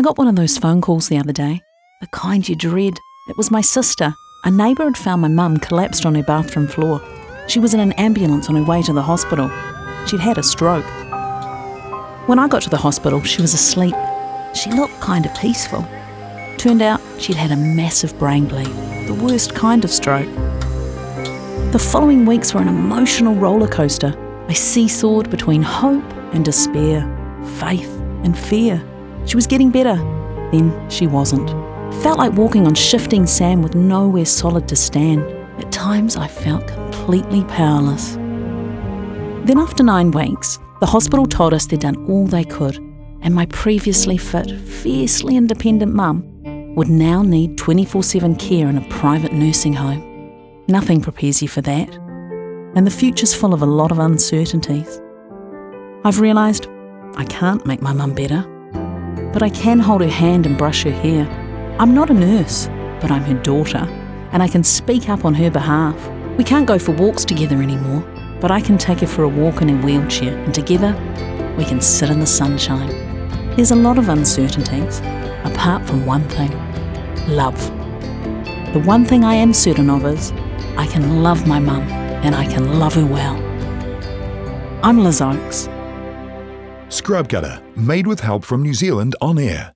I got one of those phone calls the other day, the kind you dread. It was my sister. A neighbour had found my mum collapsed on her bathroom floor. She was in an ambulance on her way to the hospital. She'd had a stroke. When I got to the hospital, she was asleep. She looked kind of peaceful. Turned out she'd had a massive brain bleed, the worst kind of stroke. The following weeks were an emotional roller coaster. I seesawed between hope and despair, faith and fear. She was getting better, then she wasn't. Felt like walking on shifting sand with nowhere solid to stand. At times, I felt completely powerless. Then, after nine weeks, the hospital told us they'd done all they could, and my previously fit, fiercely independent mum would now need 24 7 care in a private nursing home. Nothing prepares you for that, and the future's full of a lot of uncertainties. I've realised I can't make my mum better, but I can hold her hand and brush her hair. I'm not a nurse, but I'm her daughter, and I can speak up on her behalf. We can't go for walks together anymore, but I can take her for a walk in her wheelchair, and together we can sit in the sunshine. There's a lot of uncertainties, apart from one thing love. The one thing I am certain of is I can love my mum and I can love her well. I'm Liz Oakes. Scrub Gutter, made with help from New Zealand on air.